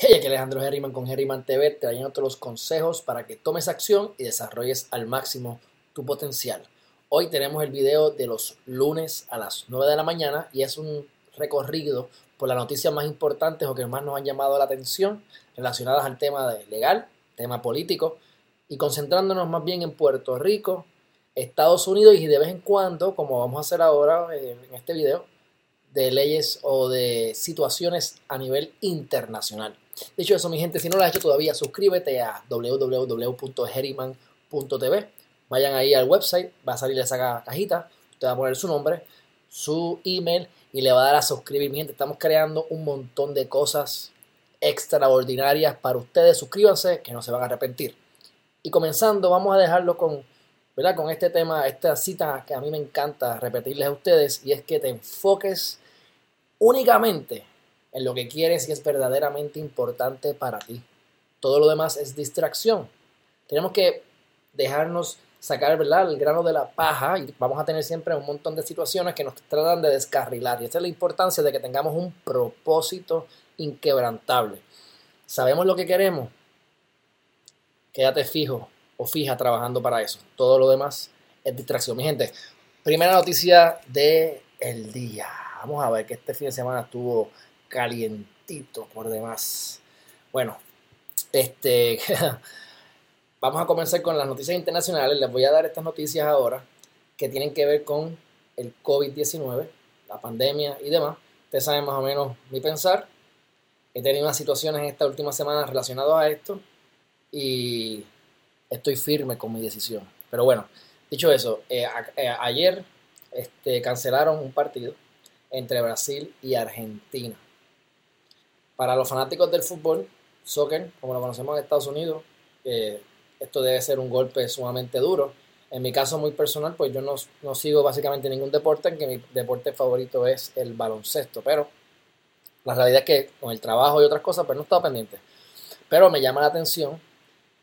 Hey, aquí Alejandro Herriman con Herriman TV, trayéndote los consejos para que tomes acción y desarrolles al máximo tu potencial. Hoy tenemos el video de los lunes a las 9 de la mañana y es un recorrido por las noticias más importantes o que más nos han llamado la atención relacionadas al tema legal, tema político y concentrándonos más bien en Puerto Rico, Estados Unidos y de vez en cuando, como vamos a hacer ahora en este video, de leyes o de situaciones a nivel internacional. Dicho eso, mi gente, si no lo has hecho todavía, suscríbete a www.heriman.tv. Vayan ahí al website, va a salir esa cajita, usted va a poner su nombre, su email y le va a dar a suscribir. Mi gente, estamos creando un montón de cosas extraordinarias para ustedes. Suscríbanse, que no se van a arrepentir. Y comenzando, vamos a dejarlo con, ¿verdad? con este tema, esta cita que a mí me encanta repetirles a ustedes, y es que te enfoques únicamente en lo que quieres y es verdaderamente importante para ti. Todo lo demás es distracción. Tenemos que dejarnos sacar el grano de la paja y vamos a tener siempre un montón de situaciones que nos tratan de descarrilar. Y esa es la importancia de que tengamos un propósito inquebrantable. ¿Sabemos lo que queremos? Quédate fijo o fija trabajando para eso. Todo lo demás es distracción. Mi gente, primera noticia del el día. Vamos a ver que este fin de semana estuvo calientito por demás. Bueno, este, vamos a comenzar con las noticias internacionales. Les voy a dar estas noticias ahora que tienen que ver con el COVID-19, la pandemia y demás. Ustedes saben más o menos mi pensar. He tenido unas situaciones en esta última semana relacionadas a esto y estoy firme con mi decisión. Pero bueno, dicho eso, eh, eh, ayer este, cancelaron un partido entre Brasil y Argentina. Para los fanáticos del fútbol, soccer, como lo conocemos en Estados Unidos, eh, esto debe ser un golpe sumamente duro. En mi caso muy personal, pues yo no, sigo básicamente ningún deporte, en que mi deporte favorito es el baloncesto, pero la realidad es que con el trabajo y otras cosas, pues no estaba pendiente. Pero me llama la atención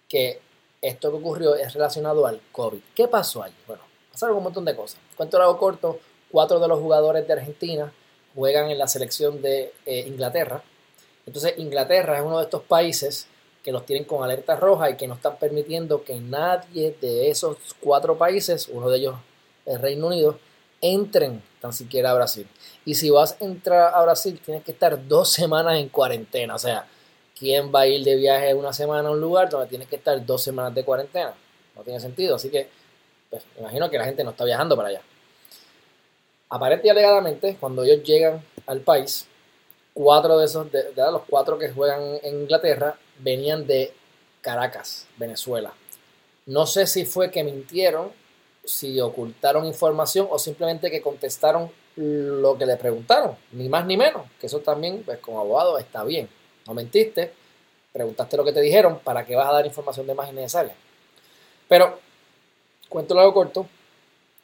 que esto que ocurrió es relacionado al COVID. ¿Qué pasó allí? Bueno, pasaron un montón de cosas. Cuento algo corto, cuatro de los jugadores de Argentina juegan en la selección de eh, Inglaterra entonces Inglaterra es uno de estos países que los tienen con alerta roja y que no están permitiendo que nadie de esos cuatro países, uno de ellos el Reino Unido, entren tan siquiera a Brasil. Y si vas a entrar a Brasil, tienes que estar dos semanas en cuarentena. O sea, ¿quién va a ir de viaje una semana a un lugar donde tienes que estar dos semanas de cuarentena? No tiene sentido. Así que, pues, imagino que la gente no está viajando para allá. Aparente y alegadamente, cuando ellos llegan al país, cuatro de esos, de, los cuatro que juegan en Inglaterra, venían de Caracas, Venezuela. No sé si fue que mintieron, si ocultaron información o simplemente que contestaron lo que le preguntaron, ni más ni menos, que eso también, pues como abogado, está bien. No mentiste, preguntaste lo que te dijeron, ¿para qué vas a dar información de más innecesaria? Pero, cuento algo corto,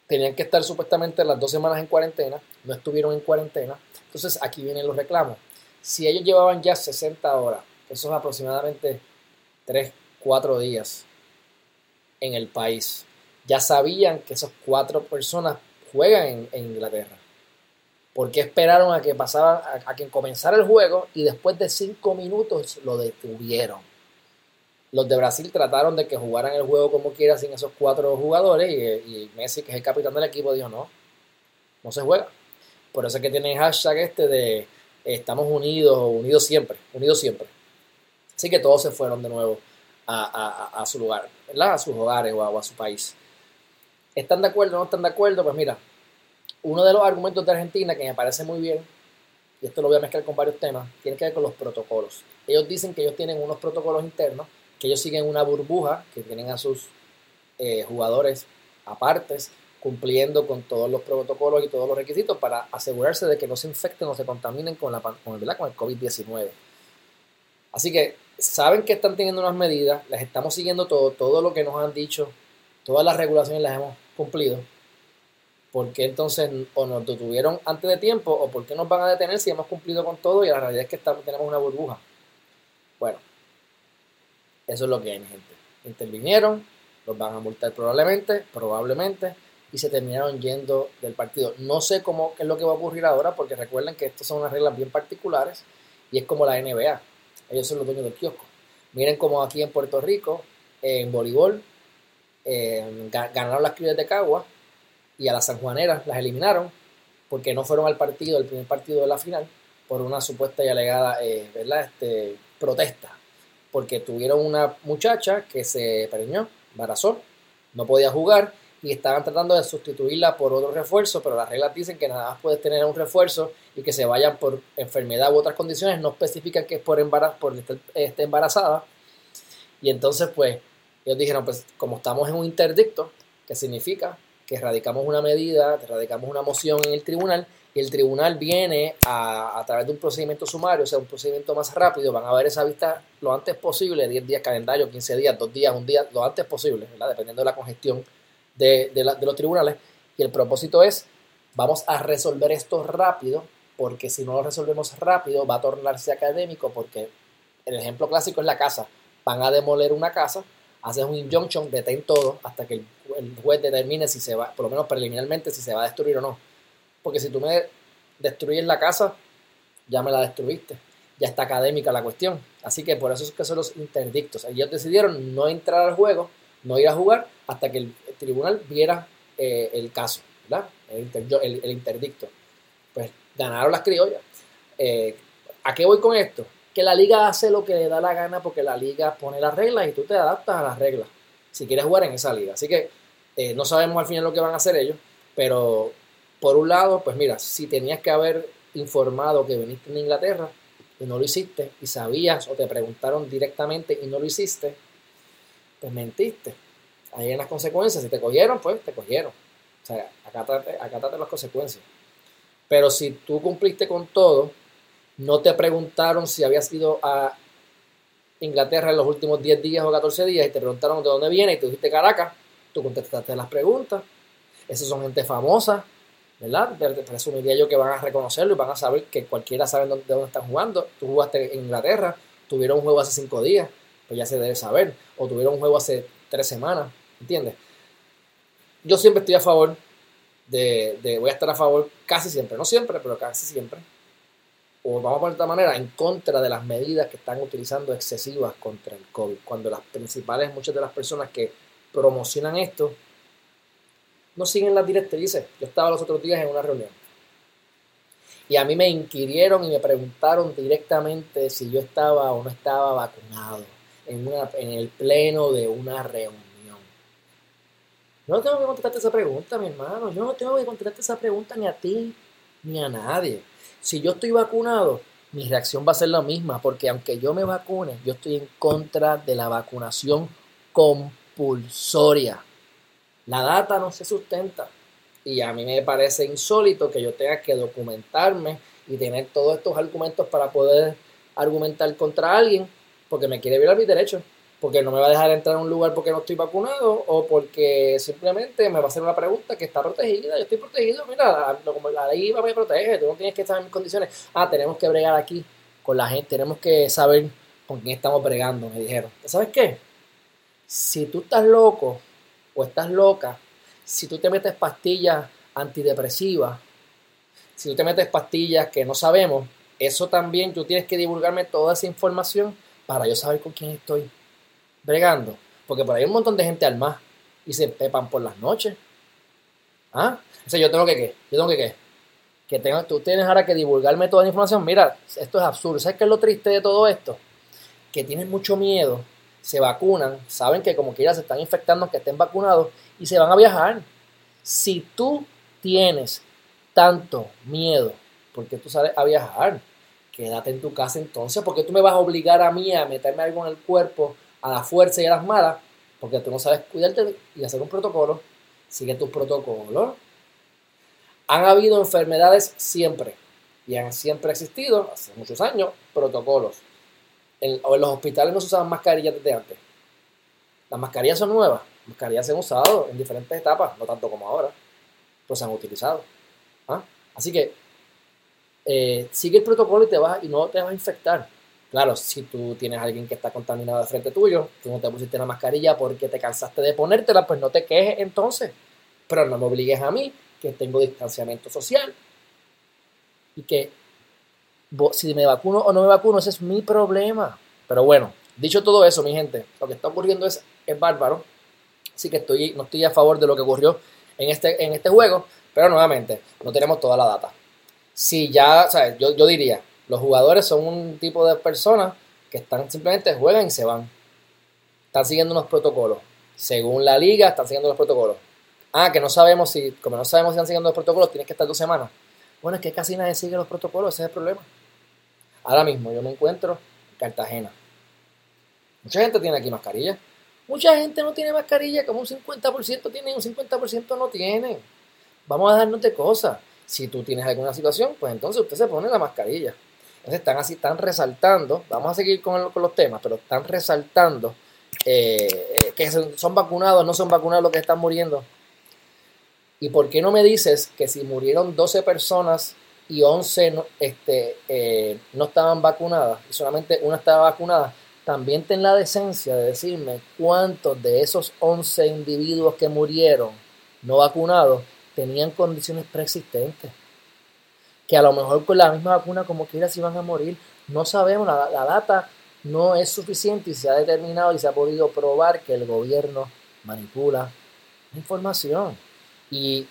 tenían que estar supuestamente las dos semanas en cuarentena, no estuvieron en cuarentena, entonces aquí vienen los reclamos. Si ellos llevaban ya 60 horas, eso es aproximadamente 3, 4 días en el país, ya sabían que esas cuatro personas juegan en, Inglaterra. ¿Por qué esperaron a que pasara, a, que comenzara el juego y después de 5 minutos lo detuvieron? Los de Brasil trataron de que jugaran el juego como quiera sin esos cuatro jugadores y, y Messi, que es el capitán del equipo, dijo no, no se juega. Por eso es que tienen hashtag este de estamos unidos, unidos siempre, unidos siempre. Así que todos se fueron de nuevo a, su lugar, ¿verdad? A sus hogares o a, su país. ¿Están de acuerdo o no están de acuerdo? Pues mira, uno de los argumentos de Argentina que me parece muy bien, y esto lo voy a mezclar con varios temas, tiene que ver con los protocolos. Ellos dicen que ellos tienen unos protocolos internos, que ellos siguen una burbuja, que tienen a sus eh, jugadores apartes, cumpliendo con todos los protocolos y todos los requisitos para asegurarse de que no se infecten o se contaminen con, la, con, el, con el COVID-19. Así que saben que están teniendo unas medidas, les estamos siguiendo todo, todo lo que nos han dicho, todas las regulaciones las hemos cumplido. ¿Por qué entonces o nos detuvieron antes de tiempo o por qué nos van a detener si hemos cumplido con todo y la realidad es que estamos, tenemos una burbuja? Bueno, eso es lo que hay, mi gente. Intervinieron, los van a multar probablemente, probablemente y se terminaron yendo del partido. No sé cómo qué es lo que va a ocurrir ahora, porque recuerden que estas son unas reglas bien particulares y es como la NBA. Ellos son los dueños del kiosco. Miren cómo aquí en Puerto Rico, en voleibol, ganaron las criollas de Cagua y a las sanjuaneras las eliminaron porque no fueron al partido, el primer partido de la final, por una supuesta y alegada eh, ¿verdad? Este, protesta. Porque tuvieron una muchacha que se preñó, embarazó, no podía jugar y estaban tratando de sustituirla por otro refuerzo, pero las reglas dicen que nada más puedes tener un refuerzo y que se vayan por enfermedad u otras condiciones, no especifican que es por, embarazo, por estar embarazada. Y entonces, pues, ellos dijeron, pues, como estamos en un interdicto, que significa que radicamos una medida, radicamos una moción en el tribunal, y el tribunal viene a, a través de un procedimiento sumario, o sea, un procedimiento más rápido, van a ver esa vista lo antes posible, 10 días calendario, 15 días, 2 días, un día, lo antes posible, dependiendo de la congestión de, los tribunales. Y el propósito es, vamos a resolver esto rápido, porque si no lo resolvemos rápido va a tornarse académico, porque el ejemplo clásico es la casa. Van a demoler una casa, haces un injunction, detén todo hasta que el, juez determine si se va, por lo menos preliminarmente, si se va a destruir o no. Porque si tú me destruyes la casa, ya me la destruiste. Ya está académica la cuestión. Así que por eso es son los interdictos. Ellos decidieron no entrar al juego, no ir a jugar, hasta que el tribunal viera eh, el caso. El, interdicto. Pues ganaron las criollas. Eh, ¿A qué voy con esto? Que la liga hace lo que le da la gana porque la liga pone las reglas y tú te adaptas a las reglas si quieres jugar en esa liga. Así que eh, no sabemos al final lo que van a hacer ellos, pero por un lado, pues mira, si tenías que haber informado que viniste de Inglaterra y no lo hiciste, y sabías o te preguntaron directamente y no lo hiciste, pues mentiste. Ahí hay las consecuencias. Si te cogieron, pues te cogieron. O sea, acá trate las consecuencias. Pero si tú cumpliste con todo, no te preguntaron si habías ido a Inglaterra en los últimos 10 días o 14 días y te preguntaron de dónde viene y tú dijiste Caracas, tú contestaste las preguntas. Esas son gente famosa, ¿verdad? Presumiría yo que van a reconocerlo y van a saber que cualquiera sabe de dónde están jugando. Tú jugaste en Inglaterra, tuvieron un juego hace 5 días, pues ya se debe saber. O tuvieron un juego hace 3 semanas, ¿Entiendes? Yo siempre estoy a favor de, voy a estar a favor casi siempre, no siempre, pero casi siempre, o vamos a poner de esta manera, en contra de las medidas que están utilizando excesivas contra el COVID, cuando las principales, muchas de las personas que promocionan esto, no siguen las directrices. Yo estaba los otros días en una reunión y a mí me inquirieron y me preguntaron directamente si yo estaba o no estaba vacunado en, en el pleno de una reunión. Yo no tengo que contestarte esa pregunta, mi hermano. Yo no tengo que contestarte esa pregunta ni a ti ni a nadie. Si yo estoy vacunado, mi reacción va a ser la misma, porque aunque yo me vacune, yo estoy en contra de la vacunación compulsoria. La data no se sustenta. Y a mí me parece insólito que yo tenga que documentarme y tener todos estos argumentos para poder argumentar contra alguien porque me quiere violar mis derechos porque no me va a dejar entrar a un lugar porque no estoy vacunado o porque simplemente me va a hacer una pregunta que está protegida, yo estoy protegido, mira, como la ley me protege, tú no tienes que saber mis condiciones. Ah, tenemos que bregar aquí con la gente, tenemos que saber con quién estamos bregando, me dijeron. ¿Sabes qué? Si tú estás loco o estás loca, si tú te metes pastillas antidepresivas, si tú te metes pastillas que no sabemos, eso también tú tienes que divulgarme toda esa información para yo saber con quién estoy bregando. Porque por ahí hay un montón de gente al más y se pepan por las noches. ¿Ah? O sea, yo tengo que qué? Yo tengo que qué? Que tengo, tú tienes ahora que divulgarme toda la información. Mira, esto es absurdo. ¿Sabes qué es lo triste de todo esto? Que tienen mucho miedo, se vacunan, saben que como quiera se están infectando, que estén vacunados y se van a viajar. Si tú tienes tanto miedo, porque tú sales a viajar, quédate en tu casa entonces, porque tú me vas a obligar a mí a meterme algo en el cuerpo a la fuerza y a las malas, porque tú no sabes cuidarte y hacer un protocolo, sigue tus protocolos. Han habido enfermedades siempre y han siempre existido, hace muchos años, protocolos. En, en los hospitales no se usaban mascarillas desde antes. Las mascarillas son nuevas, las mascarillas se han usado en diferentes etapas, no tanto como ahora, pero se han utilizado. ¿Ah? Así que eh, sigue el protocolo y, te vas, y no te vas a infectar. Claro, si tú tienes a alguien que está contaminado de frente tuyo, tú no te pusiste la mascarilla porque te cansaste de ponértela, pues no te quejes entonces. Pero no me obligues a mí, que tengo distanciamiento social y que si me vacuno o no me vacuno, ese es mi problema. Pero bueno, dicho todo eso, mi gente, lo que está ocurriendo es, es bárbaro. Así que estoy, no estoy a favor de lo que ocurrió en este, en este juego, pero nuevamente, no tenemos toda la data. Si ya, sea, yo, yo diría, los jugadores son un tipo de personas que están simplemente juegan y se van. Están siguiendo unos protocolos. Según la liga, están siguiendo los protocolos. Ah, que no sabemos si, como no sabemos si están siguiendo los protocolos, tienes que estar dos semanas. Bueno, es que casi nadie sigue los protocolos, ese es el problema. Ahora mismo yo me encuentro en Cartagena. Mucha gente tiene aquí mascarilla. Mucha gente no tiene mascarilla, como un 50% tienen, un 50% no tienen. Vamos a darnos de cosas. Si tú tienes alguna situación, pues entonces usted se pone la mascarilla. Entonces están así, están resaltando, vamos a seguir con, los temas, pero están resaltando eh, que son, vacunados, no son vacunados los que están muriendo. ¿Y por qué no me dices que si murieron 12 personas y 11 no, este, eh, no estaban vacunadas y solamente una estaba vacunada, también ten la decencia de decirme cuántos de esos 11 individuos que murieron no vacunados tenían condiciones preexistentes? Que a lo mejor con la misma vacuna como quiera se van a morir. No sabemos, la, data no es suficiente y se ha determinado y se ha podido probar que el gobierno manipula la información. Y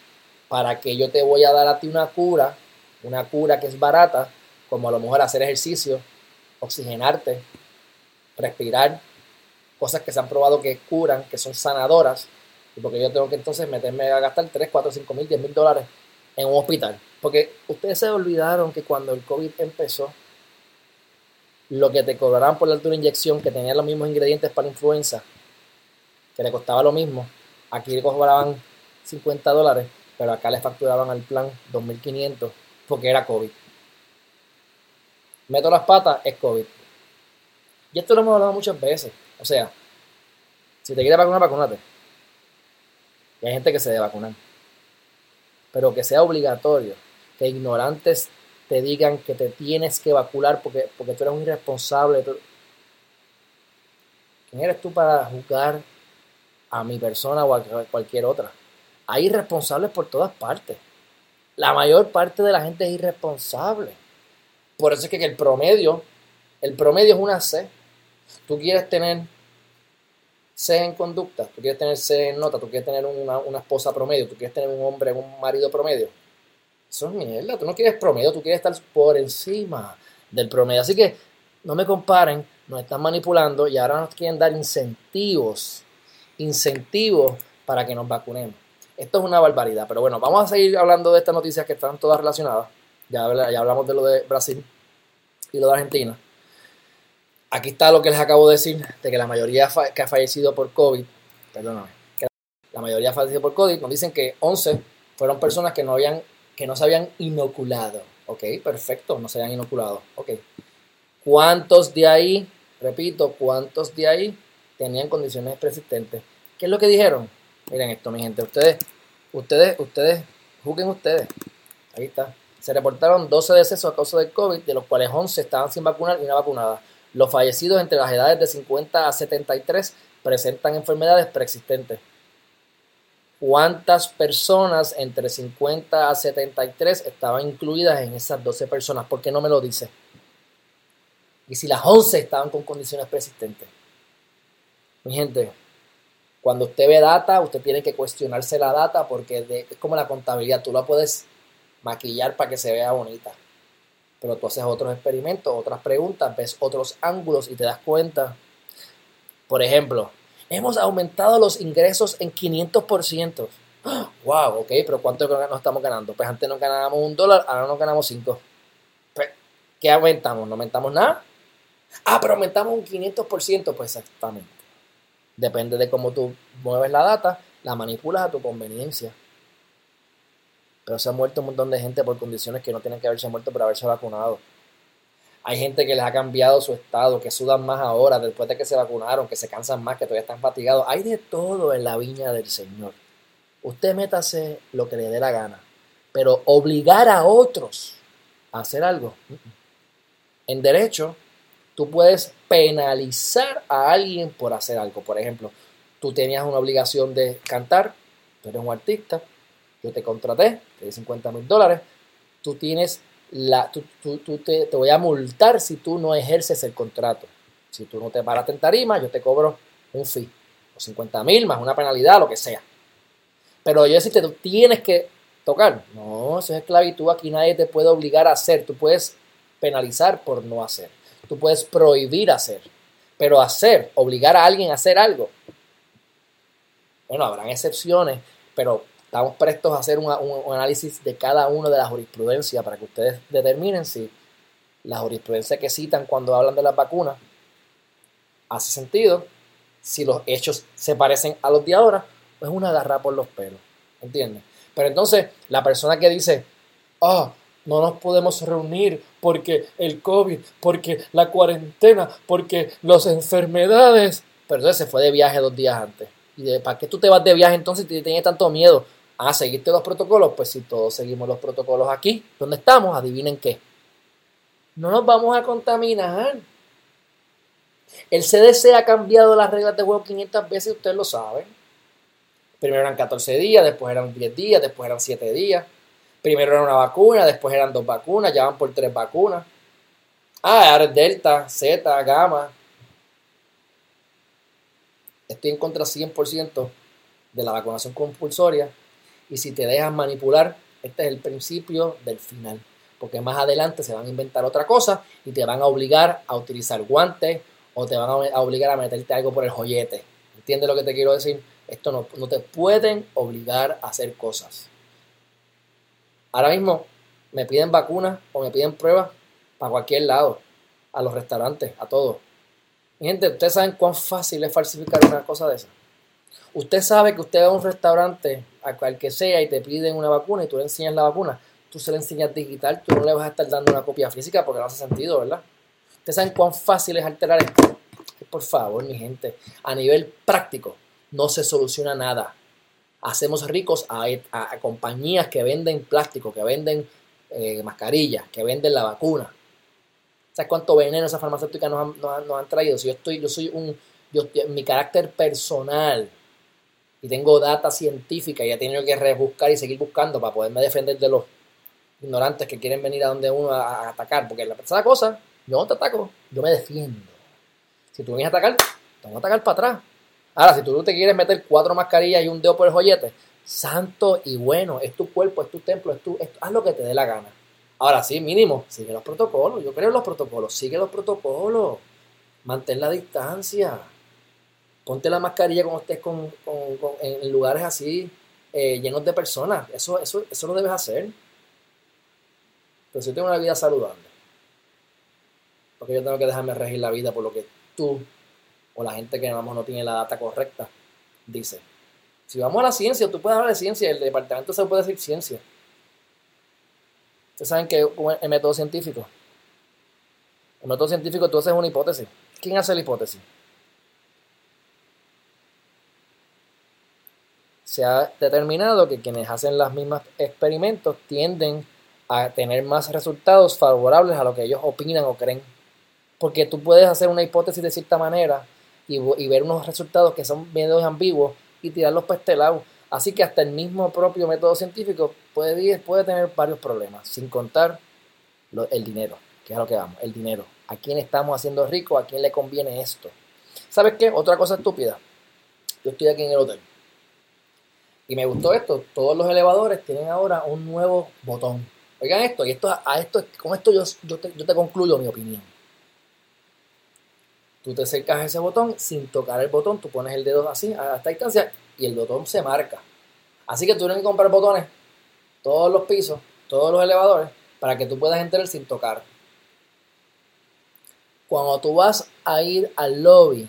para que yo te voy a dar a ti una cura, una cura que es barata, como a lo mejor hacer ejercicio, oxigenarte, respirar, cosas que se han probado que curan, que son sanadoras, y porque yo tengo que entonces meterme a gastar 3, 4, 5 mil, 10 mil dólares en un hospital. Porque ustedes se olvidaron que cuando el COVID empezó, lo que te cobraban por la altura inyección, que tenía los mismos ingredientes para la influenza, que le costaba lo mismo, aquí le cobraban 50 dólares, pero acá le facturaban al plan 2.500 porque era COVID. Meto las patas, es COVID. Y esto lo hemos hablado muchas veces. O sea, si te quieres vacunar, vacunate. Y hay gente que se debe vacunar pero que sea obligatorio, que ignorantes te digan que te tienes que vacunar porque, porque tú eres un irresponsable. ¿Quién eres tú para juzgar a mi persona o a cualquier otra? Hay irresponsables por todas partes. La mayor parte de la gente es irresponsable. Por eso es que el promedio, el promedio es una C. Tú quieres tener C en conducta, tú quieres tener C en nota, tú quieres tener una, esposa promedio, tú quieres tener un hombre, un marido promedio. Eso es mierda, tú no quieres promedio, tú quieres estar por encima del promedio. Así que no me comparen, nos están manipulando y ahora nos quieren dar incentivos, incentivos para que nos vacunemos. Esto es una barbaridad, pero bueno, vamos a seguir hablando de estas noticias que están todas relacionadas. Ya, ya hablamos de lo de Brasil y lo de Argentina. Aquí está lo que les acabo de decir, de que la mayoría que ha fallecido por COVID, perdóname, la mayoría ha fallecido por COVID, nos dicen que 11 fueron personas que no, habían, que no se habían inoculado. Ok, perfecto, no se habían inoculado. Ok. ¿Cuántos de ahí, repito, cuántos de ahí tenían condiciones persistentes? ¿Qué es lo que dijeron? Miren esto, mi gente, ustedes, ustedes, ustedes, juzguen ustedes. Ahí está. Se reportaron 12 decesos a causa del COVID, de los cuales 11 estaban sin vacunar y una vacunada. Los fallecidos entre las edades de 50 a 73 presentan enfermedades preexistentes. ¿Cuántas personas entre 50 a 73 estaban incluidas en esas 12 personas? ¿Por qué no me lo dice? Y si las 11 estaban con condiciones preexistentes. Mi gente, cuando usted ve data, usted tiene que cuestionarse la data porque es como la contabilidad, tú la puedes maquillar para que se vea bonita pero tú haces otros experimentos, otras preguntas, ves otros ángulos y te das cuenta. Por ejemplo, hemos aumentado los ingresos en 500%. ¡Wow! Ok, pero ¿cuánto nos estamos ganando? Pues antes nos ganábamos un dólar, ahora nos ganamos cinco. Pues, ¿Qué aumentamos? ¿No aumentamos nada? Ah, pero aumentamos un 500%. Pues exactamente. Depende de cómo tú mueves la data, la manipulas a tu conveniencia. Pero se ha muerto un montón de gente por condiciones que no tienen que haberse muerto por haberse vacunado. Hay gente que les ha cambiado su estado, que sudan más ahora después de que se vacunaron, que se cansan más, que todavía están fatigados. Hay de todo en la viña del Señor. Usted métase lo que le dé la gana, pero obligar a otros a hacer algo. En derecho, tú puedes penalizar a alguien por hacer algo. Por ejemplo, tú tenías una obligación de cantar, tú eres un artista, yo te contraté, te di 50 mil dólares, tú tienes la, tú, te, voy a multar si tú no ejerces el contrato. Si tú no te paras en tarima, yo te cobro un fee, o 50 mil más una penalidad, lo que sea. Pero yo decirte, tú tienes que tocar. No, eso es esclavitud, aquí nadie te puede obligar a hacer. Tú puedes penalizar por no hacer. Tú puedes prohibir hacer. Pero hacer, obligar a alguien a hacer algo. Bueno, habrán excepciones, pero estamos prestos a hacer un, análisis de cada una de las jurisprudencias para que ustedes determinen si la jurisprudencia que citan cuando hablan de las vacunas hace sentido, si los hechos se parecen a los de ahora, pues una agarra por los pelos, ¿entiendes? Pero entonces la persona que dice, ah, no nos podemos reunir porque el COVID, porque la cuarentena, porque las enfermedades, pero entonces se fue de viaje dos días antes. ¿Y de, para qué tú te vas de viaje entonces si tienes tanto miedo? A seguirte los protocolos, pues si todos seguimos los protocolos aquí, donde estamos, adivinen qué. No nos vamos a contaminar. El CDC ha cambiado las reglas de juego 500 veces, ustedes lo saben. Primero eran 14 días, después eran 10 días, después eran 7 días. Primero era una vacuna, después eran dos vacunas, ya van por tres vacunas. Ah, ahora es Delta, Z, Gamma. Estoy en contra 100% de la vacunación compulsoria y si te dejas manipular, este es el principio del final. Porque más adelante se van a inventar otra cosa y te van a obligar a utilizar guantes o te van a obligar a meterte algo por el joyete. ¿Entiendes lo que te quiero decir? Esto no, no te pueden obligar a hacer cosas. Ahora mismo me piden vacunas o me piden pruebas para cualquier lado, a los restaurantes, a todos. Mi gente, ¿ustedes saben cuán fácil es falsificar una cosa de esa? Usted sabe que usted va a un restaurante, a cual que sea, y te piden una vacuna y tú le enseñas la vacuna. Tú se la enseñas digital, tú no le vas a estar dando una copia física porque no hace sentido, ¿verdad? Ustedes saben cuán fácil es alterar esto. Por favor, mi gente, a nivel práctico, no se soluciona nada. Hacemos ricos a, compañías que venden plástico, que venden eh, mascarillas, que venden la vacuna. ¿Sabes cuánto veneno esa farmacéutica nos han, nos han, traído? Si yo estoy, yo soy un, yo, mi carácter personal, y tengo data científica y he tenido que rebuscar y seguir buscando para poderme defender de los ignorantes que quieren venir a donde uno a, atacar. Porque la persona cosa, yo no te ataco, yo me defiendo. Si tú vienes a atacar, te voy a atacar para atrás. Ahora, si tú te quieres meter cuatro mascarillas y un dedo por el joyete, santo y bueno, es tu cuerpo, es tu templo, es tu, haz lo que te dé la gana. Ahora sí, mínimo, sigue los protocolos. Yo creo en los protocolos, sigue los protocolos. Mantén la distancia ponte la mascarilla cuando estés con, en lugares así eh, llenos de personas. Eso, eso, eso lo debes hacer. Pero si yo tengo una vida saludable, porque yo tengo que dejarme regir la vida por lo que tú o la gente que vamos no tiene la data correcta dice. Si vamos a la ciencia, tú puedes hablar de ciencia, el departamento se puede decir ciencia. Ustedes saben que el método científico. El método científico tú haces una hipótesis. ¿Quién hace la hipótesis? Se ha determinado que quienes hacen los mismos experimentos tienden a tener más resultados favorables a lo que ellos opinan o creen. Porque tú puedes hacer una hipótesis de cierta manera y, ver unos resultados que son medio ambiguos y tirarlos para lado. Así que hasta el mismo propio método científico puede, puede tener varios problemas, sin contar el dinero, que es lo que vamos, el dinero. ¿A quién estamos haciendo rico? ¿A quién le conviene esto? ¿Sabes qué? Otra cosa estúpida. Yo estoy aquí en el hotel y me gustó esto, todos los elevadores tienen ahora un nuevo botón. Oigan esto, y esto, a esto, con esto yo, yo, te, yo te concluyo mi opinión. Tú te acercas a ese botón sin tocar el botón, tú pones el dedo así a esta distancia y el botón se marca. Así que tú tienes que comprar botones, todos los pisos, todos los elevadores, para que tú puedas entrar sin tocar. Cuando tú vas a ir al lobby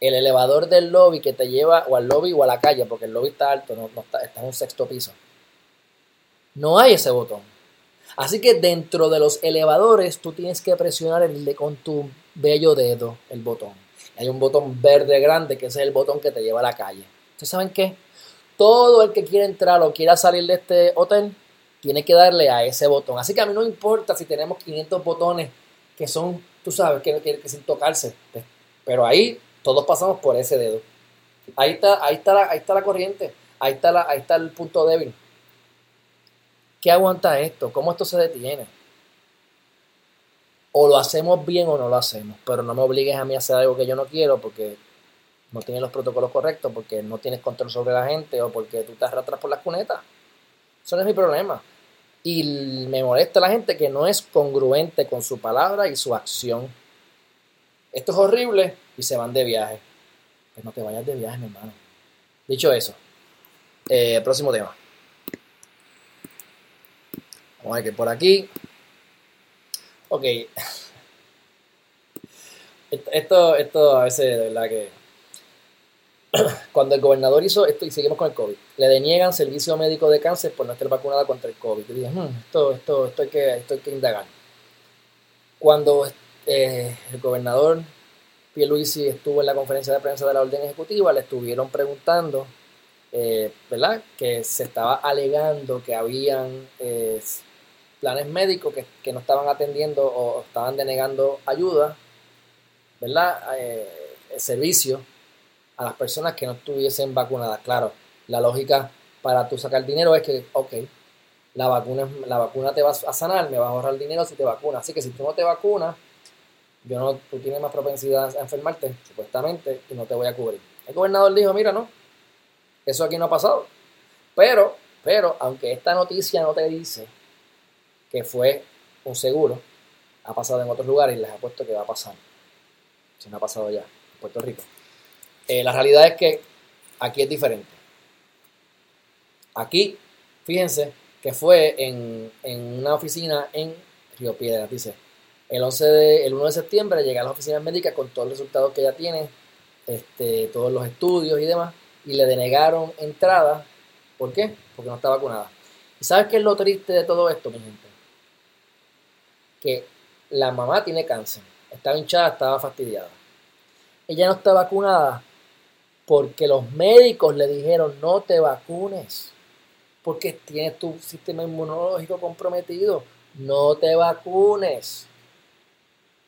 el elevador del lobby que te lleva o al lobby o a la calle, porque el lobby está alto, no, está, está en un sexto piso. No hay ese botón. Así que dentro de los elevadores tú tienes que presionar el con tu bello dedo el botón. Hay un botón verde grande que ese es el botón que te lleva a la calle. ¿Ustedes saben qué? Todo el que quiera entrar o quiera salir de este hotel tiene que darle a ese botón. Así que a mí no importa si tenemos 500 botones que son, tú sabes, que, que, que sin tocarse. Pero ahí todos pasamos por ese dedo. Ahí está, ahí está, la, ahí está la corriente. Ahí está, la, ahí está el punto débil. ¿Qué aguanta esto? ¿Cómo esto se detiene? o lo hacemos bien o no lo hacemos, pero no me obligues a mí a hacer algo que yo no quiero porque no tienes los protocolos correctos, porque no tienes control sobre la gente o porque tú te arrastras por las cunetas. Eso no es mi problema. Y me molesta la gente que no es congruente con su palabra y su acción. Esto es horrible y se van de viaje. Pues no te vayas de viaje, mi hermano. Dicho eso, eh, próximo tema. Vamos a ver que por aquí. Ok. Esto, esto a veces de verdad que. Cuando el gobernador hizo esto, y seguimos con el COVID, le deniegan servicio médico de cáncer por no estar vacunada contra el COVID. Y dije, hmm, esto, esto, esto, hay que, esto hay que indagar. Cuando eh, el gobernador Pierluisi estuvo en la conferencia de prensa de la orden ejecutiva, le estuvieron preguntando, eh, ¿verdad? Que se estaba alegando que habían eh, planes médicos que, no estaban atendiendo o estaban denegando ayuda, ¿verdad? Eh, servicio a las personas que no estuviesen vacunadas. Claro, la lógica para tú sacar dinero es que, ok, la vacuna, la vacuna te va a sanar, me vas a ahorrar dinero si te vacunas. Así que si tú no te vacunas, yo no, tú tienes más propensidad a enfermarte, supuestamente, y no te voy a cubrir. El gobernador dijo, mira, no, eso aquí no ha pasado. Pero, pero, aunque esta noticia no te dice que fue un seguro, ha pasado en otros lugares y les ha puesto que va a pasar. Si no ha pasado ya, en Puerto Rico. Eh, la realidad es que aquí es diferente. Aquí, fíjense que fue en, en una oficina en Río Piedras, dice, el, 11 de, el 1 de septiembre llega a las oficinas médicas con todos los resultados que ella tiene, este, todos los estudios y demás, y le denegaron entrada. ¿Por qué? Porque no está vacunada. ¿Y sabes qué es lo triste de todo esto, mi gente? Que la mamá tiene cáncer, estaba hinchada, estaba fastidiada. Ella no está vacunada porque los médicos le dijeron no te vacunes, porque tienes tu sistema inmunológico comprometido, no te vacunes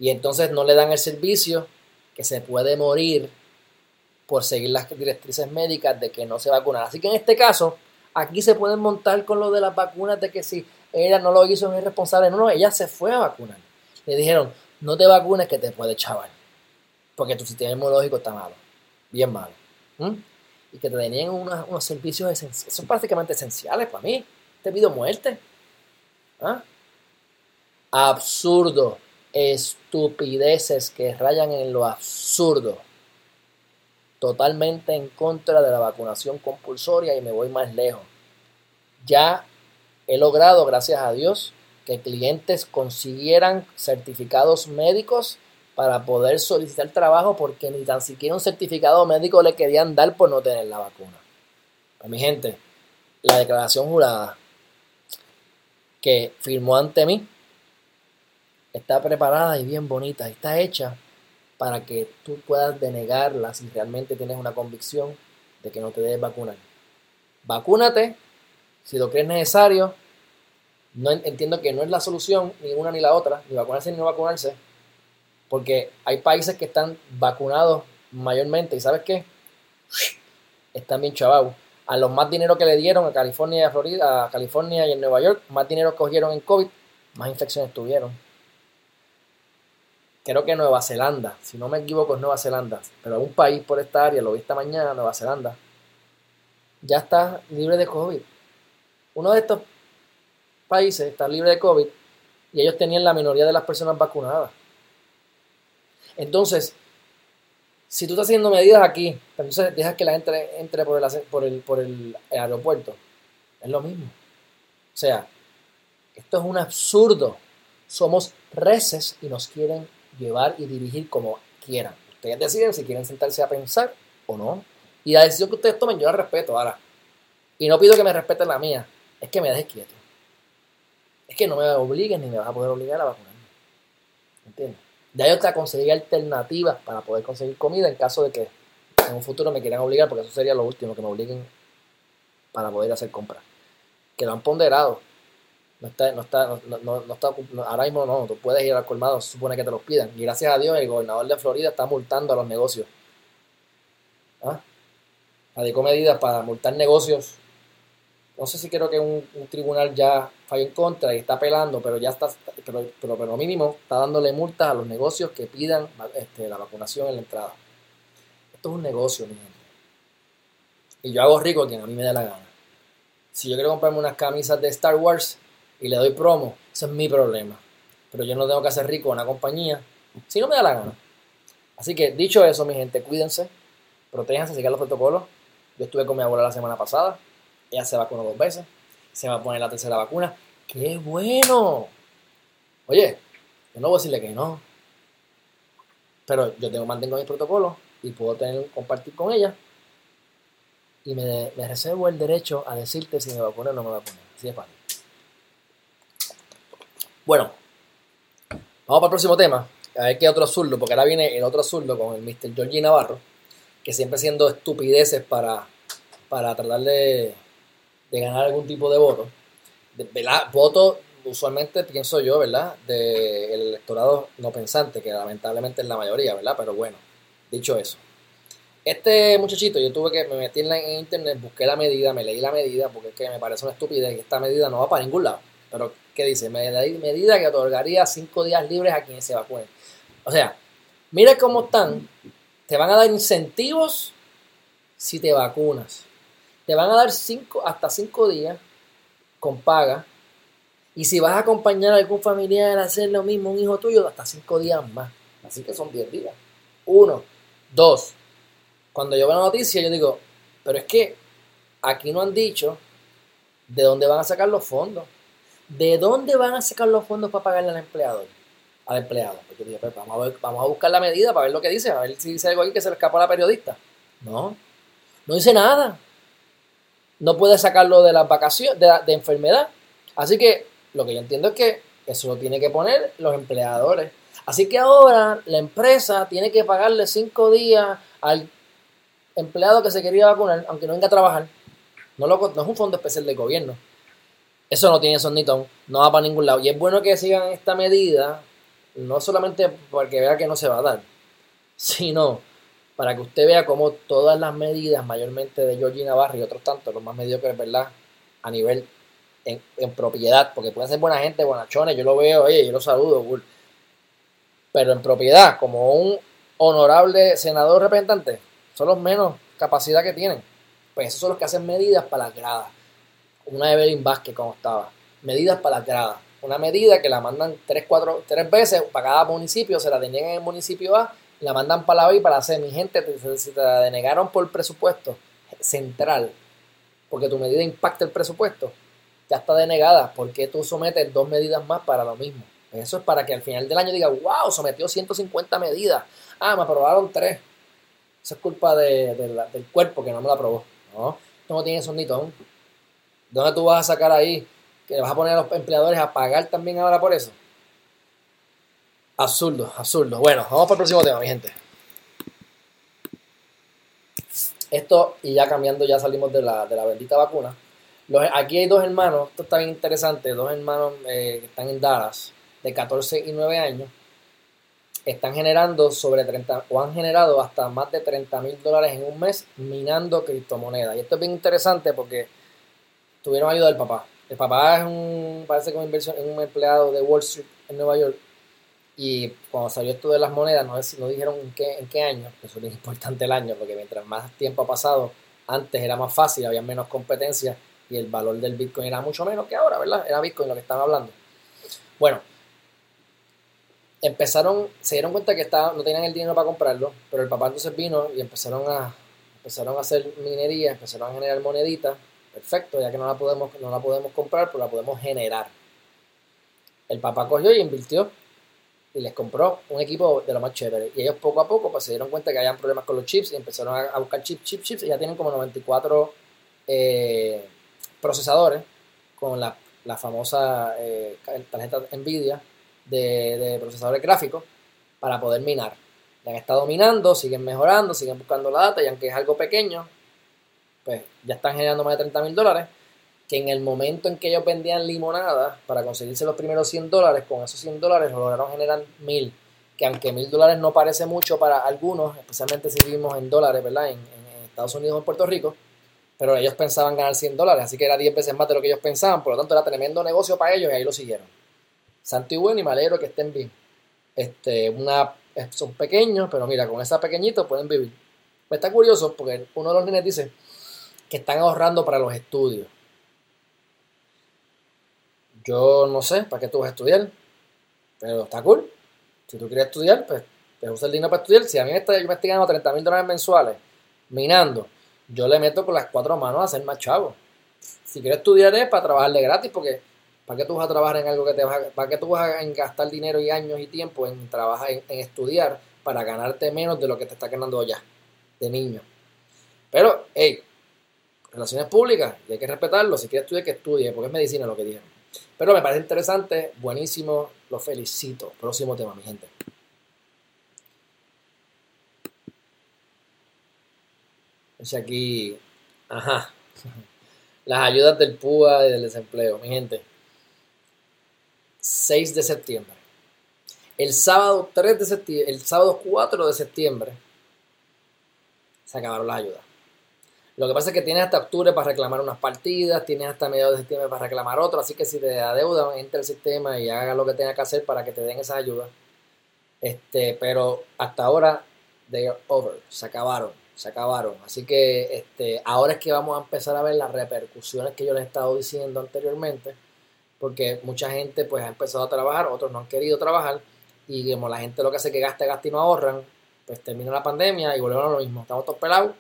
y entonces no le dan el servicio que se puede morir por seguir las directrices médicas de que no se vacunan. Así que en este caso, aquí se pueden montar con lo de las vacunas de que si ella no lo hizo, es irresponsable. No, no, ella se fue a vacunar. Le dijeron, no te vacunes que te puede chaval. Porque tu sistema inmunológico está malo. Bien malo. Y que te den unos servicios esenciales. Son prácticamente esenciales para mí. Te pido muerte. ¿Ah? Absurdo estupideces que rayan en lo absurdo. Totalmente en contra de la vacunación compulsoria y me voy más lejos. Ya he logrado, gracias a Dios, que clientes consiguieran certificados médicos para poder solicitar trabajo porque ni tan siquiera un certificado médico le querían dar por no tener la vacuna. Pues, mi gente, la declaración jurada que firmó ante mí está preparada y bien bonita, está hecha para que tú puedas denegarla si realmente tienes una convicción de que no te debes vacunar. Vacúnate si lo crees necesario. No entiendo que no es la solución ni una ni la otra, ni vacunarse ni no vacunarse, porque hay países que están vacunados mayormente y ¿sabes qué? Están bien chavados. A los más dinero que le dieron a California y a Florida, a California y en Nueva York, más dinero cogieron en COVID, más infecciones tuvieron creo que Nueva Zelanda, si no me equivoco es Nueva Zelanda, pero un país por esta área, lo vi esta mañana, Nueva Zelanda, ya está libre de COVID. Uno de estos países está libre de COVID y ellos tenían la minoría de las personas vacunadas. Entonces, si tú estás haciendo medidas aquí, pero entonces dejas que la gente entre por el, por el, por el aeropuerto, es lo mismo. O sea, esto es un absurdo. Somos reces y nos quieren llevar y dirigir como quieran. Ustedes deciden si quieren sentarse a pensar o no. Y la decisión que ustedes tomen, yo la respeto ahora. Y no pido que me respeten la mía, es que me dejes quieto. Es que no me obliguen ni me vas a poder obligar a vacunarme. ¿Entiendes? Ya yo te conseguir alternativas para poder conseguir comida en caso de que en un futuro me quieran obligar, porque eso sería lo último, que me obliguen para poder hacer compras. Que lo han ponderado. No está, no está, no, no, no está, ahora mismo no, tú puedes ir al colmado, se supone que te los pidan. Y gracias a Dios el gobernador de Florida está multando a los negocios. ¿Ah? Radicó medidas para multar negocios no sé si creo que un, tribunal ya falló en contra y está apelando, pero ya está, pero, pero, pero mínimo está dándole multas a los negocios que pidan este, la vacunación en la entrada. Esto es un negocio, mi gente. Y yo hago rico quien a mí me dé la gana. Si yo quiero comprarme unas camisas de Star Wars y le doy promo, eso es mi problema. Pero yo no tengo que hacer rico a una compañía si no me da la gana. Así que dicho eso, mi gente, cuídense, protéjanse, sigan los protocolos. Yo estuve con mi abuela la semana pasada ella se vacunó dos veces. Se va a poner la tercera vacuna. ¡Qué bueno! Oye, yo no voy a decirle que no. Pero yo tengo, mantengo mis protocolos y puedo tener, compartir con ella. Y me, reservo el derecho a decirte si me vacuno o no me vacuno. Así de fácil. Bueno, vamos para el próximo tema. A ver qué otro zurdo, porque ahora viene el otro zurdo con el Mr. Georgie Navarro, que siempre haciendo estupideces para, para tratar de, de ganar algún tipo de voto. Voto, usualmente pienso yo, ¿verdad? Del electorado no pensante, que lamentablemente es la mayoría, ¿verdad? Pero bueno, dicho eso. Este muchachito, yo tuve que me metí en, internet, busqué la medida, me leí la medida, porque es que me parece una estupidez que esta medida no va para ningún lado. Pero, ¿qué dice? Medida que otorgaría cinco días libres a quienes se vacunen. O sea, mira cómo están. Te van a dar incentivos si te vacunas. Te van a dar cinco, hasta cinco días con paga. Y si vas a acompañar a algún familiar a hacer lo mismo, un hijo tuyo, hasta cinco días más. Así que son diez días. Uno. Dos. Cuando yo veo la noticia, yo digo, pero es que aquí no han dicho de dónde van a sacar los fondos. ¿De dónde van a sacar los fondos para pagarle al empleador? Al empleado. Porque yo pues vamos, a buscar la medida para ver lo que dice, a ver si dice algo aquí que se le escapa a la periodista. No, no dice nada no puede sacarlo de las vacaciones, de, enfermedad. Así que lo que yo entiendo es que eso lo tiene que poner los empleadores. Así que ahora la empresa tiene que pagarle cinco días al empleado que se quería vacunar, aunque no venga a trabajar. No, no es un fondo especial del gobierno. Eso no tiene sonitón, no va para ningún lado. Y es bueno que sigan esta medida, no solamente porque vea que no se va a dar, sino para que usted vea cómo todas las medidas, mayormente de Georgie Navarro y otros tantos, los más mediocres, ¿verdad? A nivel en, propiedad, porque pueden ser buena gente, buenachones, yo lo veo, oye, yo lo saludo, pero en propiedad, como un honorable senador representante, son los menos capacidad que tienen. Pues esos son los que hacen medidas para las gradas. Una Evelyn Vázquez, como estaba. Medidas para las gradas. Una medida que la mandan tres, cuatro, tres veces para cada municipio, se la deniegan en el municipio A la mandan para la B y para la C. Mi gente, si te la denegaron por presupuesto central, porque tu medida impacta el presupuesto, ya está denegada. ¿Por qué tú sometes dos medidas más para lo mismo? Eso es para que al final del año diga, wow, sometió 150 medidas. Ah, me aprobaron tres. Eso es culpa del cuerpo que no me la aprobó. No, esto no tiene sonito. ¿Dónde tú vas a sacar ahí? ¿Que vas a poner a los empleadores a pagar también ahora por eso? Absurdo, absurdo. Bueno, vamos para el próximo tema, mi gente. Esto, y ya cambiando, ya salimos de la, bendita vacuna. aquí hay dos hermanos, esto está bien interesante, dos hermanos eh, que están en Dallas, de 14 y 9 años, están generando sobre 30, o han generado hasta más de 30 mil dólares en un mes minando criptomonedas. Y esto es bien interesante porque tuvieron ayuda del papá. El papá es un, parece que inversión, es un empleado de Wall Street en Nueva York y cuando salió esto de las monedas, no, no dijeron en qué, en qué año, eso es importante el año, porque mientras más tiempo ha pasado, antes era más fácil, había menos competencia y el valor del Bitcoin era mucho menos que ahora, ¿verdad? Era Bitcoin lo que estaban hablando. Bueno, empezaron, se dieron cuenta que estaba, no tenían el dinero para comprarlo, pero el papá entonces vino y empezaron a, empezaron a hacer minería, empezaron a generar moneditas. Perfecto, ya que no la podemos, no la podemos comprar, pero la podemos generar. El papá cogió y invirtió y les compró un equipo de lo más chévere. Y ellos poco a poco pues, se dieron cuenta que habían problemas con los chips y empezaron a, buscar chips, chips, chips. Y ya tienen como 94 eh, procesadores con la, la famosa eh, tarjeta Nvidia de, de, procesadores gráficos para poder minar. Ya han estado minando, siguen mejorando, siguen buscando la data y aunque es algo pequeño, pues ya están generando más de 30 mil dólares que en el momento en que ellos vendían limonada para conseguirse los primeros 100 dólares, con esos 100 dólares lograron generar 1000, que aunque 1000 dólares no parece mucho para algunos, especialmente si vivimos en dólares, ¿verdad? En, Estados Unidos o en Puerto Rico, pero ellos pensaban ganar 100 dólares, así que era 10 veces más de lo que ellos pensaban, por lo tanto era tremendo negocio para ellos y ahí lo siguieron. Santo y bueno y me alegro que estén bien. Este, una, son pequeños, pero mira, con esa pequeñito pueden vivir. Me está curioso porque uno de los niños dice que están ahorrando para los estudios. Yo no sé para qué tú vas a estudiar, pero está cool. Si tú quieres estudiar, pues, pues usa el dinero para estudiar. Si a mí me está, yo estoy ganando 30 mil dólares mensuales minando, yo le meto con las cuatro manos a hacer más chavo. Si quieres estudiar es para trabajarle gratis, porque ¿para qué tú vas a trabajar en algo que te vas a, para qué tú vas a gastar dinero y años y tiempo en trabajar, en, estudiar para ganarte menos de lo que te está ganando ya, de niño? Pero, hey, relaciones públicas, y hay que respetarlo, si quieres estudiar, que estudie, porque es medicina lo que dijeron. Pero me parece interesante, buenísimo, lo felicito. Próximo tema, mi gente. Dice aquí, ajá, las ayudas del PUA y del desempleo, mi gente. 6 de septiembre. El sábado 3 de septiembre, el sábado 4 de septiembre se acabaron las ayudas. Lo que pasa es que tienes hasta octubre para reclamar unas partidas, tienes hasta mediados de septiembre para reclamar otras, así que si te adeudan, entra al sistema y haga lo que tenga que hacer para que te den esas ayudas. Este, pero hasta ahora, they are over, se acabaron, se acabaron. Así que este, ahora es que vamos a empezar a ver las repercusiones que yo les he estado diciendo anteriormente, porque mucha gente pues ha empezado a trabajar, otros no han querido trabajar, y como la gente lo que hace es que gasta, gasta y no ahorran, pues termina la pandemia y volvemos a lo mismo, estamos todos pelados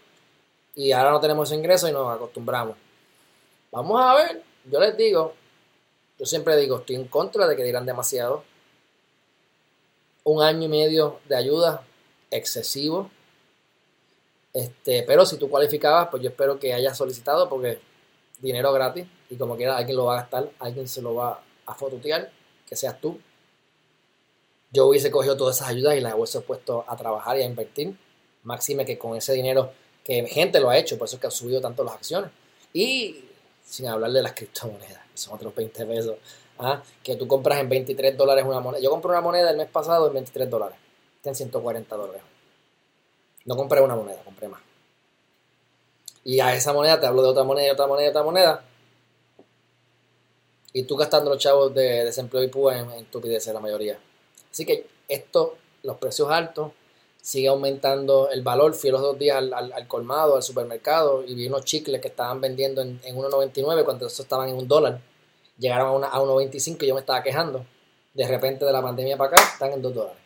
y ahora no tenemos ingresos y nos acostumbramos. Vamos a ver, yo les digo, yo siempre digo, estoy en contra de que dirán demasiado. Un año y medio de ayuda excesivo. Este, pero si tú cualificabas, pues yo espero que hayas solicitado porque dinero gratis y como quiera alguien lo va a gastar, alguien se lo va a fototear, que seas tú. Yo hubiese cogido todas esas ayudas y las hubiese puesto a trabajar y a invertir. Máxime que con ese dinero que gente lo ha hecho, por eso es que ha subido tanto las acciones. Y sin hablar de las criptomonedas, son otros 20 pesos. ¿ah? Que tú compras en 23 dólares una moneda. Yo compré una moneda el mes pasado en 23 dólares. Está en 140 dólares. No compré una moneda, compré más. Y a esa moneda te hablo de otra moneda, otra moneda, otra moneda. Y tú gastando los chavos de desempleo y púa en, en estupideces la mayoría. Así que esto, los precios altos, sigue aumentando el valor. Fui los dos días al, colmado, al supermercado, y vi unos chicles que estaban vendiendo en, en 1.99 cuando esos estaban en un dólar. Llegaron a, una, a 1.25 y yo me estaba quejando. De repente de la pandemia para acá están en 2 dólares.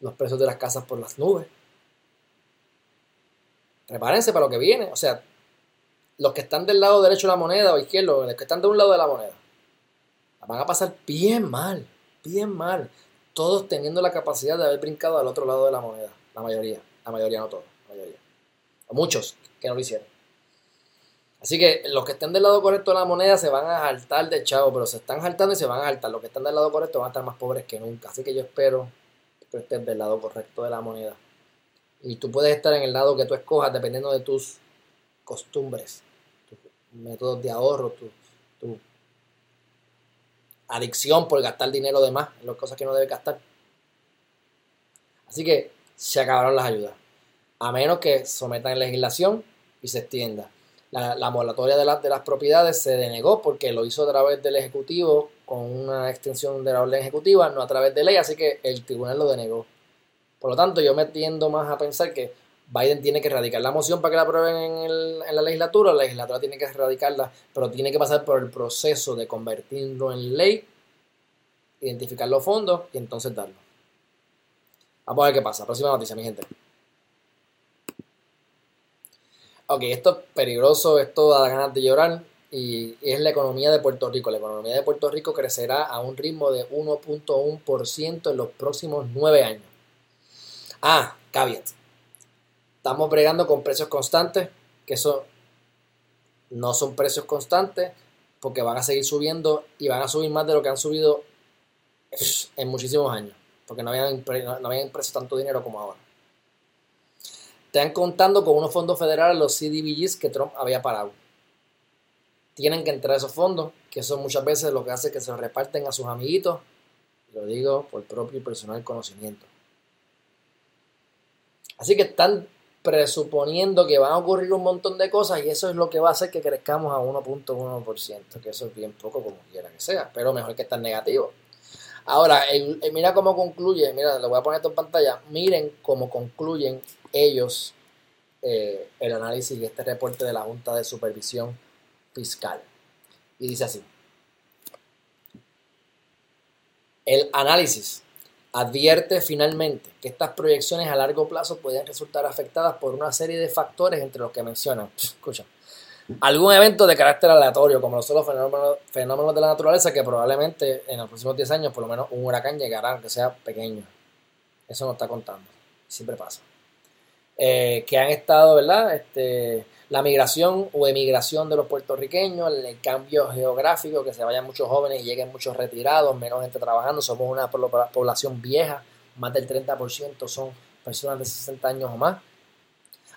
Los precios de las casas por las nubes. Prepárense para lo que viene. O sea, los que están del lado derecho de la moneda o izquierdo, los que están de un lado de la moneda, van a pasar bien mal, bien mal todos teniendo la capacidad de haber brincado al otro lado de la moneda. La mayoría, la mayoría no todos, la mayoría. Muchos que no lo hicieron. Así que los que estén del lado correcto de la moneda se van a saltar de chavo, pero se están saltando y se van a saltar. Los que están del lado correcto van a estar más pobres que nunca. Así que yo espero que tú estés del lado correcto de la moneda. Y tú puedes estar en el lado que tú escojas dependiendo de tus costumbres, tus métodos de ahorro, tu, tu adicción por gastar dinero de más las cosas que no debe gastar. Así que se acabaron las ayudas. A menos que sometan legislación y se extienda. La, moratoria de, de las propiedades se denegó porque lo hizo a través del Ejecutivo con una extensión de la orden ejecutiva, no a través de ley, así que el tribunal lo denegó. Por lo tanto, yo me tiendo más a pensar que Biden tiene que erradicar la moción para que la aprueben en, la legislatura, la legislatura tiene que erradicarla, pero tiene que pasar por el proceso de convertirlo en ley, identificar los fondos y entonces darlo. Vamos a ver qué pasa. Próxima noticia, mi gente. Ok, esto es peligroso, esto da ganas de llorar y es la economía de Puerto Rico. La economía de Puerto Rico crecerá a un ritmo de 1.1% en los próximos nueve años. Ah, caveat Estamos bregando con precios constantes, que eso no son precios constantes, porque van a seguir subiendo y van a subir más de lo que han subido en muchísimos años, porque no habían, no habían impreso tanto dinero como ahora. Están contando con unos fondos federales, los CDBGs, que Trump había parado. Tienen que entrar esos fondos, que eso muchas veces lo que hace que se reparten a sus amiguitos, lo digo por propio y personal conocimiento. Así que están presuponiendo que van a ocurrir un montón de cosas y eso es lo que va a hacer que crezcamos a 1.1%, que eso es bien poco como quiera que sea, pero mejor que estar negativo. Ahora, mira cómo concluye, mira, le voy a poner esto en pantalla, miren cómo concluyen ellos eh, el análisis y este reporte de la Junta de Supervisión Fiscal. Y dice así, el análisis advierte finalmente que estas proyecciones a largo plazo pueden resultar afectadas por una serie de factores entre los que mencionan. Escucha. Algún evento de carácter aleatorio, como los solo fenómenos, fenómenos de la naturaleza, que probablemente en los próximos 10 años, por lo menos un huracán llegará, aunque sea pequeño. Eso no está contando. Siempre pasa. Eh, que han estado, ¿verdad? Este, la migración o emigración de los puertorriqueños, el cambio geográfico, que se vayan muchos jóvenes y lleguen muchos retirados, menos gente trabajando, somos una población vieja, más del 30% son personas de 60 años o más.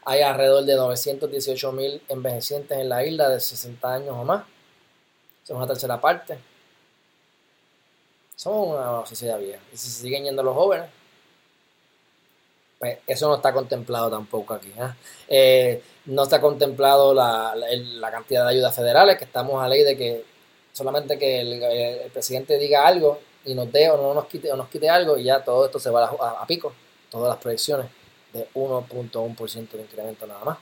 Hay alrededor de 918 mil envejecientes en la isla de 60 años o más. Somos una tercera parte. Somos una sociedad vieja. Y si siguen yendo los jóvenes, pues eso no está contemplado tampoco aquí. ¿eh? Eh, no está contemplado la, cantidad de ayudas federales, que estamos a ley de que solamente que el, presidente diga algo y nos dé o no nos quite o nos quite algo y ya todo esto se va a, pico, todas las proyecciones de 1.1% de incremento nada más.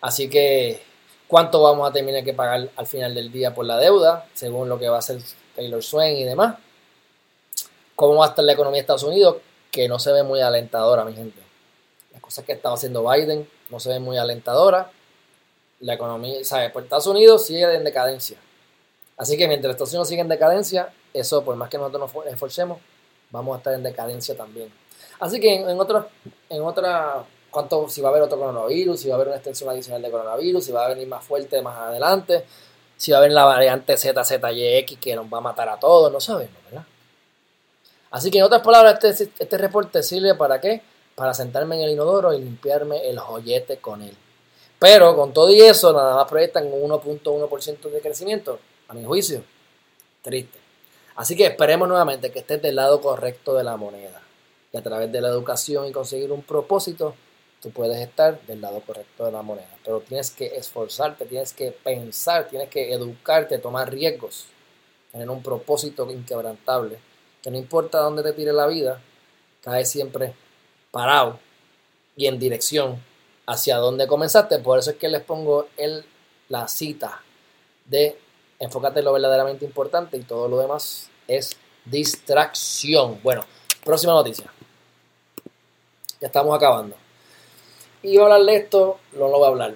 Así que, ¿cuánto vamos a tener que pagar al final del día por la deuda? Según lo que va a hacer Taylor Swain y demás. ¿Cómo va a estar la economía de Estados Unidos? Que no se ve muy alentadora, mi gente. Las cosas que estaba haciendo Biden no se ve muy alentadora. La economía, ¿sabes? Pues Estados Unidos sigue en decadencia. Así que mientras Estados Unidos sigue en decadencia, eso por más que nosotros nos esforcemos, vamos a estar en decadencia también. Así que en, en otra, en otra, cuánto, si va a haber otro coronavirus, si va a haber una extensión adicional de coronavirus, si va a venir más fuerte más adelante, si va a haber la variante ZZYX que nos va a matar a todos, no sabemos, ¿verdad? Así que en otras palabras, este, este reporte sirve para qué? para sentarme en el inodoro y limpiarme el joyete con él. Pero con todo y eso, nada más proyectan un 1.1% de crecimiento, a mi juicio. Triste. Así que esperemos nuevamente que estés del lado correcto de la moneda. Y a través de la educación y conseguir un propósito, tú puedes estar del lado correcto de la moneda. Pero tienes que esforzarte, tienes que pensar, tienes que educarte, tomar riesgos, tener un propósito inquebrantable. Que no importa dónde te tire la vida, cae siempre parado y en dirección hacia donde comenzaste. Por eso es que les pongo el, la cita de enfócate en lo verdaderamente importante y todo lo demás es distracción. Bueno, próxima noticia. Ya estamos acabando. Y a hablar de esto, no lo voy a hablar.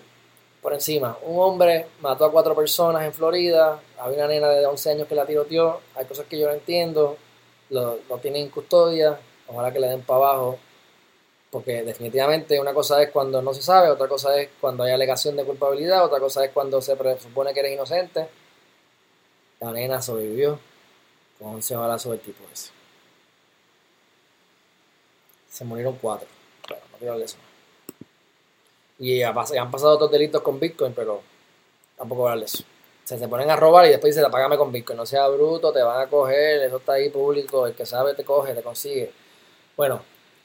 Por encima, un hombre mató a cuatro personas en Florida. Había una nena de 11 años que la tiroteó. Hay cosas que yo no entiendo. Lo, lo tienen en custodia. Ojalá que le den para abajo. Porque definitivamente una cosa es cuando no se sabe, otra cosa es cuando hay alegación de culpabilidad, otra cosa es cuando se presupone que eres inocente. La nena sobrevivió con 11 balazos del tipo ese. Se murieron cuatro. No quiero hablar de eso. Y han pasado otros delitos con Bitcoin, pero tampoco hablar de eso. Se, se ponen a robar y después dicen, apágame con Bitcoin. No sea bruto, te van a coger, eso está ahí público, el que sabe te coge, te consigue. Bueno,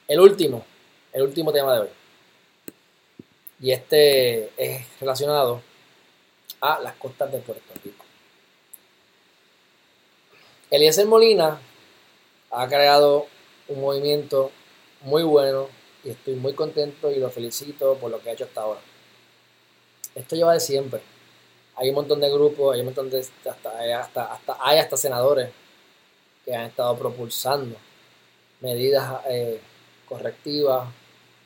el último, el último tema de hoy. Y este es relacionado a las costas de Puerto Rico. Eliezer Molina ha creado un movimiento muy bueno y estoy muy contento y lo felicito por lo que ha hecho hasta ahora. Esto lleva de siempre. Hay un montón de grupos, hay un montón de hasta, hasta, hasta hay hasta senadores que han estado propulsando medidas eh, correctivas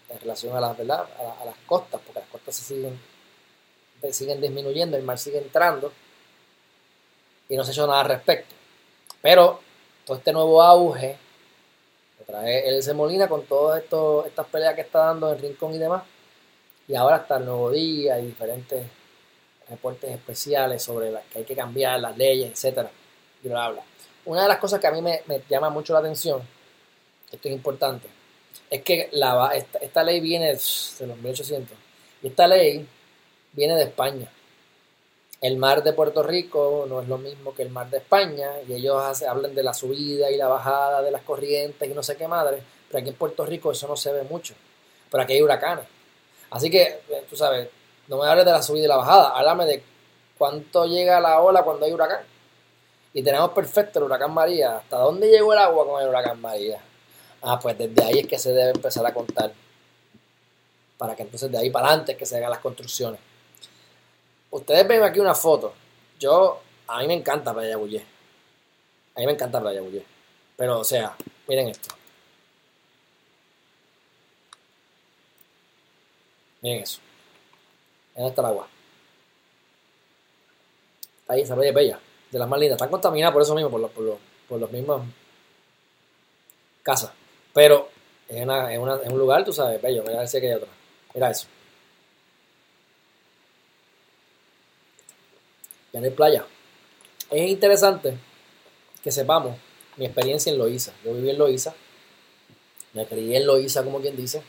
en relación a las, ¿verdad? A, las costas, porque las costas se siguen, siguen disminuyendo, el mar sigue entrando y no se ha hecho nada al respecto. Pero todo este nuevo auge lo trae el Molina con todas estas peleas que está dando en Rincón y demás. Y ahora hasta el nuevo día y diferentes reportes especiales sobre las que hay que cambiar las leyes, etcétera, y lo habla. Una de las cosas que a mí me, llama mucho la atención, esto es importante, es que la, esta, ley viene de los 1800 y esta ley viene de España. El mar de Puerto Rico no es lo mismo que el mar de España y ellos hablan de la subida y la bajada de las corrientes y no sé qué madre, pero aquí en Puerto Rico eso no se ve mucho. Pero aquí hay huracanes, Así que, eh, tú sabes, no me hables de la subida y la bajada, háblame de cuánto llega la ola cuando hay huracán. Y tenemos perfecto el huracán María. ¿Hasta dónde llegó el agua con el huracán María? Ah, pues desde ahí es que se debe empezar a contar. Para que entonces de ahí para adelante es que se hagan las construcciones. Ustedes ven aquí una foto. Yo, a mí me encanta Playa Bullé. A mí me encanta Playa Bullé. Pero, o sea, miren esto. Miren eso. ¿Dónde está el agua? ahí, esa playa bella. De las más lindas. Están contaminadas por eso mismo, por los, por los, por los mismos casas. Pero es, una, es, una, es, un lugar, tú sabes, bello. Mira ver si hay otra. Mira eso. Ya no hay playa. Es interesante que sepamos mi experiencia en Loíza. Yo viví en Loíza. Me crié en Loíza, como quien dice.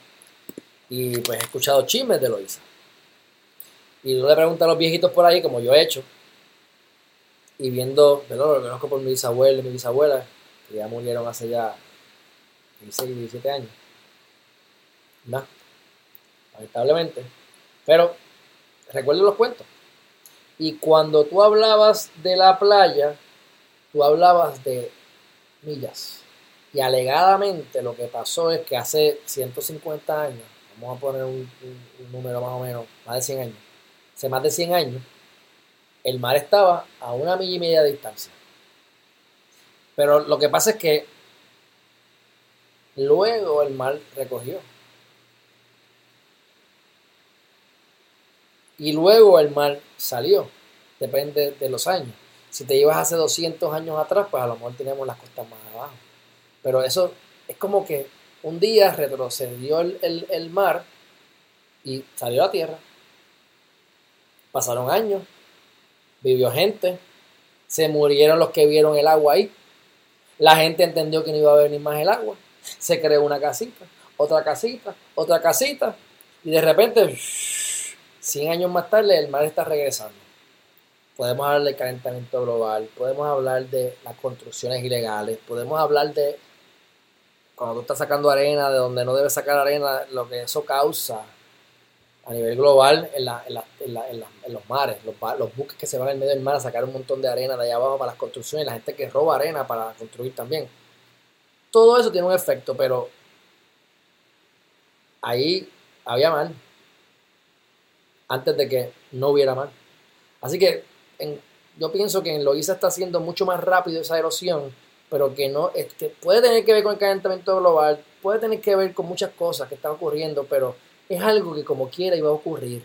Y pues he escuchado chismes de Loíza. Y yo le pregunto a los viejitos por ahí, como yo he hecho, y viendo, ¿verdad? lo conozco por mi bisabuela y mi bisabuela, que ya murieron hace ya 16, 17 años. ¿No? Lamentablemente. Pero recuerdo los cuentos. Y cuando tú hablabas de la playa, tú hablabas de millas. Y alegadamente lo que pasó es que hace 150 años, vamos a poner un, un número más o menos, más de 100 años, hace más de 100 años, el mar estaba a una milla y media de distancia. Pero lo que pasa es que luego el mar recogió. Y luego el mar salió. Depende de los años. Si te llevas hace 200 años atrás, pues a lo mejor tenemos las costas más abajo. Pero eso es como que un día retrocedió el, el mar y salió a la tierra. Pasaron años, vivió gente, se murieron los que vieron el agua ahí, la gente entendió que no iba a venir más el agua, se creó una casita, otra casita, otra casita, y de repente, 100 años más tarde, el mar está regresando. Podemos hablar del calentamiento global, podemos hablar de las construcciones ilegales, podemos hablar de cuando tú estás sacando arena de donde no debes sacar arena, lo que eso causa a nivel global en, los mares, los, buques que se van en medio del mar a sacar un montón de arena de allá abajo para las construcciones, la gente que roba arena para construir también. Todo eso tiene un efecto, pero ahí había mar antes de que no hubiera mar. Así que yo pienso que en Loiza está haciendo mucho más rápido esa erosión, pero que no, es que puede tener que ver con el calentamiento global, puede tener que ver con muchas cosas que están ocurriendo, pero es algo que como quiera iba a ocurrir,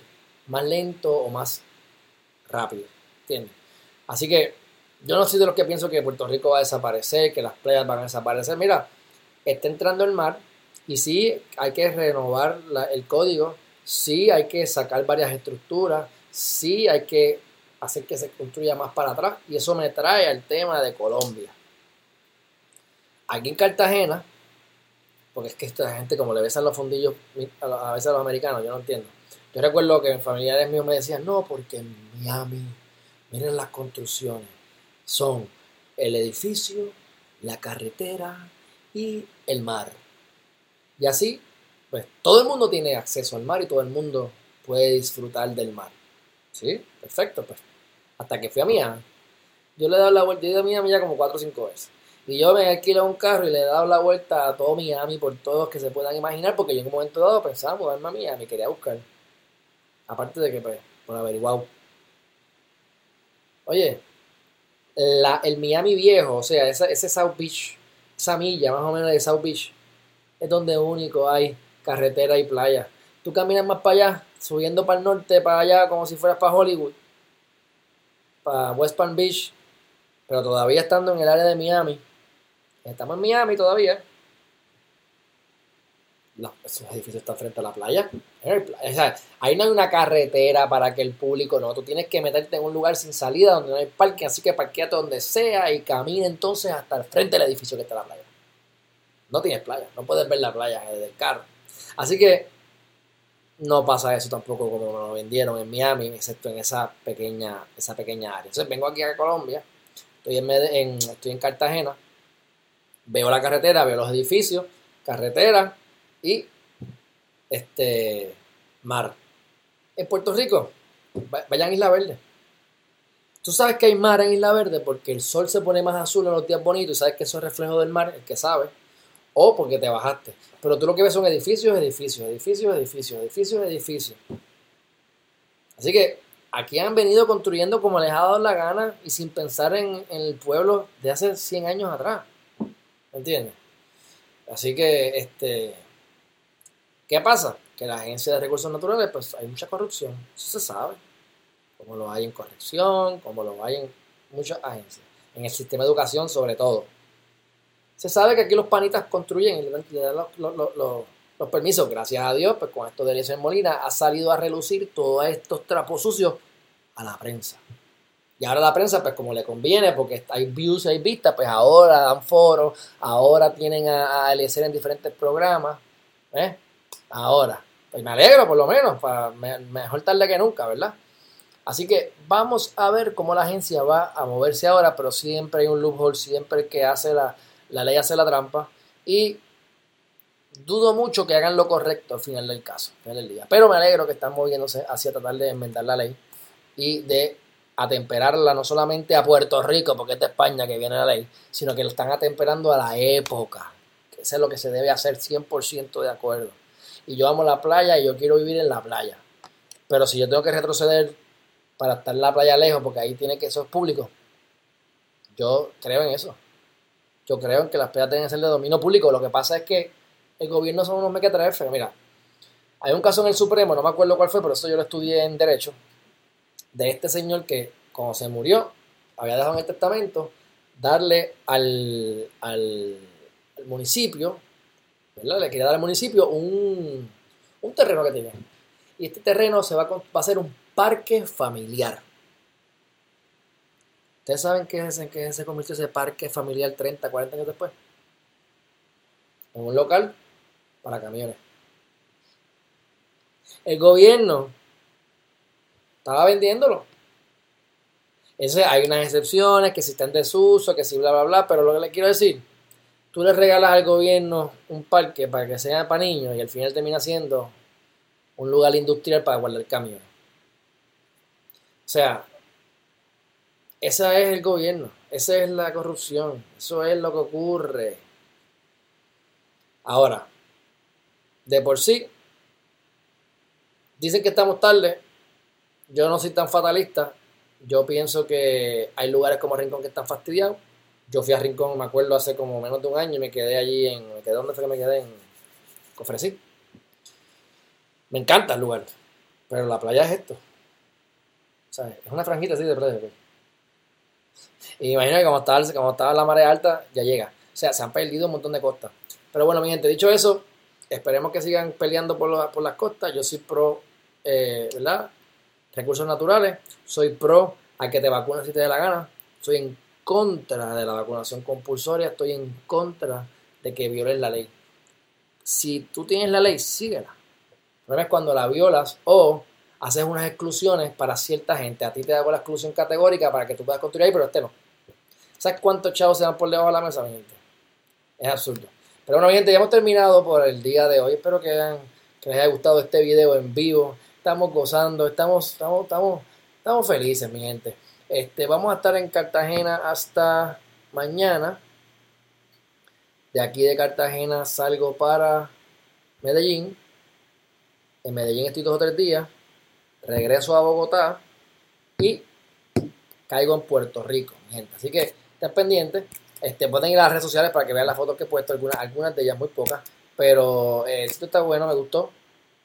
más lento o más rápido, ¿entiendes? Así que yo no soy de los que pienso que Puerto Rico va a desaparecer, que las playas van a desaparecer. Mira, está entrando el mar y sí hay que renovar el código, sí hay que sacar varias estructuras, sí hay que hacer que se construya más para atrás y eso me trae al tema de Colombia. Aquí en Cartagena porque es que esta gente, como le besan los fundillos a veces a los americanos, yo no entiendo. Yo recuerdo que familiares míos me decían, no, porque en Miami, miren las construcciones, son el edificio, la carretera y el mar. Y así, pues todo el mundo tiene acceso al mar y todo el mundo puede disfrutar del mar. ¿Sí? Perfecto, pues. Hasta que fui a Miami. Yo le he dado la vuelta, de Miami ya como 4 o 5 veces. Y yo me alquilo un carro y le he dado la vuelta a todo Miami por todos que se puedan imaginar, porque yo en un momento dado pensaba mudarme a Miami, quería buscar. Aparte de que, pues, por averiguar. Oye, la, el Miami viejo, o sea, ese, ese South Beach, esa milla más o menos de South Beach, es donde único hay carretera y playa. Tú caminas más para allá, subiendo para el norte, para allá, como si fueras para Hollywood, para West Palm Beach, pero todavía estando en el área de Miami, Estamos en Miami todavía. No, esos edificios están frente a la playa. ahí no hay una carretera para que el público no. Tú tienes que meterte en un lugar sin salida donde no hay parque, así que parqueate donde sea y camina entonces hasta el frente del edificio que está la playa. No tienes playa, no puedes ver la playa desde el carro. Así que no pasa eso tampoco como me lo vendieron en Miami, excepto en esa pequeña, esa pequeña área. Entonces vengo aquí a Colombia, estoy en Cartagena veo la carretera, veo los edificios, carretera y este mar. En Puerto Rico, vayan a Isla Verde. Tú sabes que hay mar en Isla Verde porque el sol se pone más azul en los días bonitos y sabes que eso es reflejo del mar, el que sabe, o porque te bajaste. Pero tú lo que ves son edificios, edificios, edificios, edificios, edificios, edificios. Así que aquí han venido construyendo como les ha dado la gana y sin pensar en, el pueblo de hace 100 años atrás. ¿Me entiendes? Así que, este, ¿qué pasa? Que la agencia de recursos naturales, pues hay mucha corrupción, eso se sabe como lo hay en corrección, como lo hay en muchas agencias, en el sistema de educación sobre todo. Se sabe que aquí los panitas construyen y le dan los, permisos, gracias a Dios, pues con esto de Eliezer Molina ha salido a relucir todos estos trapos sucios a la prensa. Y ahora la prensa, pues como le conviene, porque hay views, hay vistas, pues ahora dan foros, ahora tienen a, a en diferentes programas. ¿eh? Ahora, pues me alegro por lo menos, para, mejor tarde que nunca, ¿verdad? Así que vamos a ver cómo la agencia va a moverse ahora, pero siempre hay un loophole, siempre que hace la, ley hace la trampa. Y dudo mucho que hagan lo correcto al final del caso, al del día. Pero me alegro que están moviéndose hacia tratar de enmendar la ley y de atemperarla no solamente a Puerto Rico, porque es de España que viene la ley, sino que lo están atemperando a la época. Eso es lo que se debe hacer 100% de acuerdo. Y yo amo la playa y yo quiero vivir en la playa. Pero si yo tengo que retroceder para estar en la playa lejos, porque ahí tiene que, es público. Yo creo en eso. Yo creo en que las playas deben ser de dominio público. Lo que pasa es que el gobierno son unos mequetrefes. Mira, hay un caso en el Supremo, no me acuerdo cuál fue, pero eso yo lo estudié en Derecho, de este señor que, cuando se murió, había dejado en el testamento darle al, al, municipio. Le quería dar al municipio un, un terreno que tenía. Y este terreno se va, va a ser un parque familiar. ¿Ustedes saben qué es, en qué se convirtió ese parque familiar 30, 40 años después? En un local para camiones. El gobierno estaba vendiéndolo. Ese, hay unas excepciones que si está en desuso, que si bla, bla, bla, pero lo que le quiero decir, tú le regalas al gobierno un parque para que sea para niños y al final termina siendo un lugar industrial para guardar camiones. O sea, ese es el gobierno, esa es la corrupción, eso es lo que ocurre. Ahora, de por sí, dicen que estamos tarde, yo no soy tan fatalista, yo pienso que hay lugares como Rincón que están fastidiados. Yo fui a Rincón, me acuerdo, hace como menos de un año y me quedé allí en... ¿me quedé, ¿Dónde fue que me quedé? En Cofresí. Me encanta el lugar, pero la playa es esto. Es una franjita así de playa. Pues. Y imagino que como estaba, como estaba la marea alta, ya llega. O sea, se han perdido un montón de costas. Pero bueno, mi gente, dicho eso, esperemos que sigan peleando por, por las costas. Yo soy pro, eh, ¿verdad? Recursos naturales. Soy pro a que te vacunes si te dé la gana. Soy en contra de la vacunación compulsoria. Estoy en contra de que violen la ley. Si tú tienes la ley, síguela. El problema es cuando la violas o haces unas exclusiones para cierta gente. A ti te hago la exclusión categórica para que tú puedas construir ahí, pero este no. ¿Sabes cuántos chavos se dan por debajo de la mesa, mi gente? Es absurdo. Pero bueno, mi gente, ya hemos terminado por el día de hoy. Espero que, que les haya gustado este video en vivo. Estamos gozando, estamos, estamos, estamos, estamos felices, mi gente. Este, vamos a estar en Cartagena hasta mañana. De aquí de Cartagena salgo para Medellín. En Medellín estoy dos o tres días regreso a Bogotá y caigo en Puerto Rico, gente. Así que estén pendientes. Este, pueden ir a las redes sociales para que vean las fotos que he puesto, algunas, algunas de ellas muy pocas. Pero eh, esto está bueno, me gustó.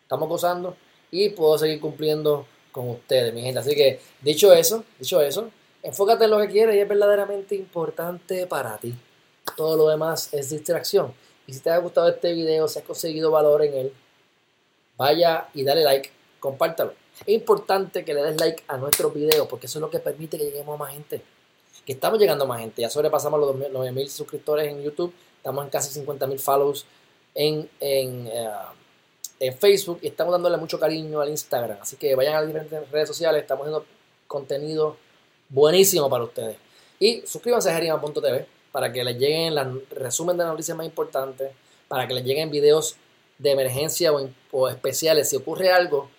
Estamos gozando y puedo seguir cumpliendo con ustedes, mi gente. Así que, dicho eso, dicho eso, enfócate en lo que quieres y es verdaderamente importante para ti. Todo lo demás es distracción. Y si te ha gustado este video, si has conseguido valor en él, vaya y dale like, compártalo. Es importante que le des like a nuestros videos porque eso es lo que permite que lleguemos a más gente. Que estamos llegando a más gente. Ya sobrepasamos los 9.000 suscriptores en YouTube. Estamos en casi 50.000 follows en, eh, en, Facebook. Y estamos dándole mucho cariño al Instagram. Así que vayan a las diferentes redes sociales. Estamos haciendo contenido buenísimo para ustedes. Y suscríbanse a Jerima.tv para que les lleguen el resumen de las noticias más importantes. Para que les lleguen videos de emergencia o, especiales, si ocurre algo,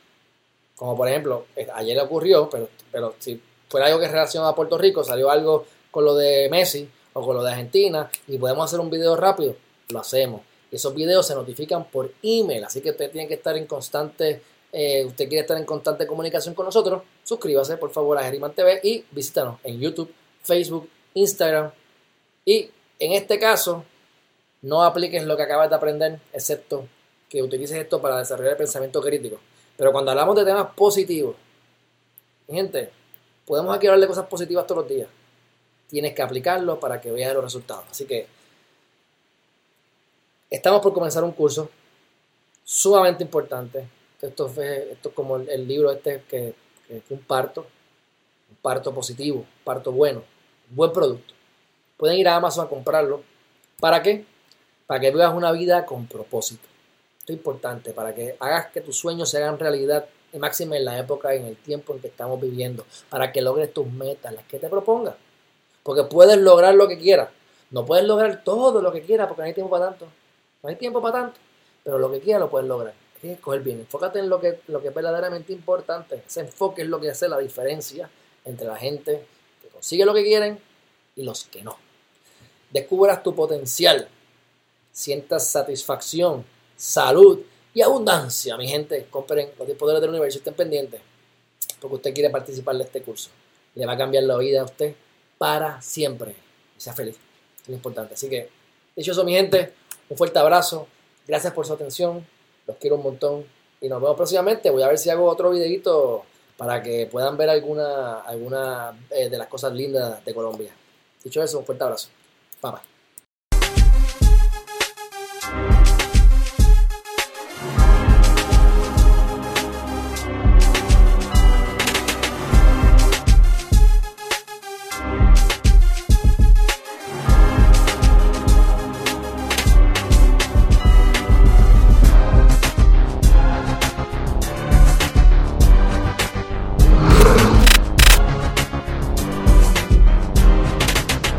como por ejemplo, eh, ayer ocurrió, pero, pero si fuera algo que relaciona a Puerto Rico, salió algo con lo de Messi o con lo de Argentina y podemos hacer un video rápido, lo hacemos. Esos videos se notifican por email, así que usted tiene que estar en constante, eh, usted quiere estar en constante comunicación con nosotros, suscríbase por favor a Geriman TV y visítanos en YouTube, Facebook, Instagram. Y en este caso, no apliques lo que acabas de aprender, excepto que utilices esto para desarrollar el pensamiento crítico. Pero cuando hablamos de temas positivos, gente, podemos aquí hablar de cosas positivas todos los días. Tienes que aplicarlo para que veas los resultados. Así que estamos por comenzar un curso sumamente importante. Esto, es, esto como el, libro este que, que un parto, un parto positivo, un parto bueno, un buen producto. Pueden ir a Amazon a comprarlo. ¿Para qué? Para que vivas una vida con propósito importante para que hagas que tus sueños se hagan realidad y máxima en la época y en el tiempo en que estamos viviendo, para que logres tus metas, las que te propongas. Porque puedes lograr lo que quieras. No puedes lograr todo lo que quieras porque no hay tiempo para tanto. No hay tiempo para tanto. Pero lo que quieras lo puedes lograr. Tienes que escoger bien. Enfócate en lo que, lo que es verdaderamente importante. Ese enfoque es lo que hace la diferencia entre la gente que consigue lo que quieren y los que no. Descubras tu potencial. Sientas satisfacción salud y abundancia, mi gente. Compren los 10 poderes del universo, estén pendientes, porque usted quiere participar de este curso. Le va a cambiar la vida a usted para siempre. sea feliz, es lo importante. Así que, dicho eso, mi gente, un fuerte abrazo. Gracias por su atención. Los quiero un montón. Y nos vemos próximamente. Voy a ver si hago otro videito para que puedan ver alguna, alguna eh, de las cosas lindas de Colombia. Dicho eso, un fuerte abrazo. Bye bye.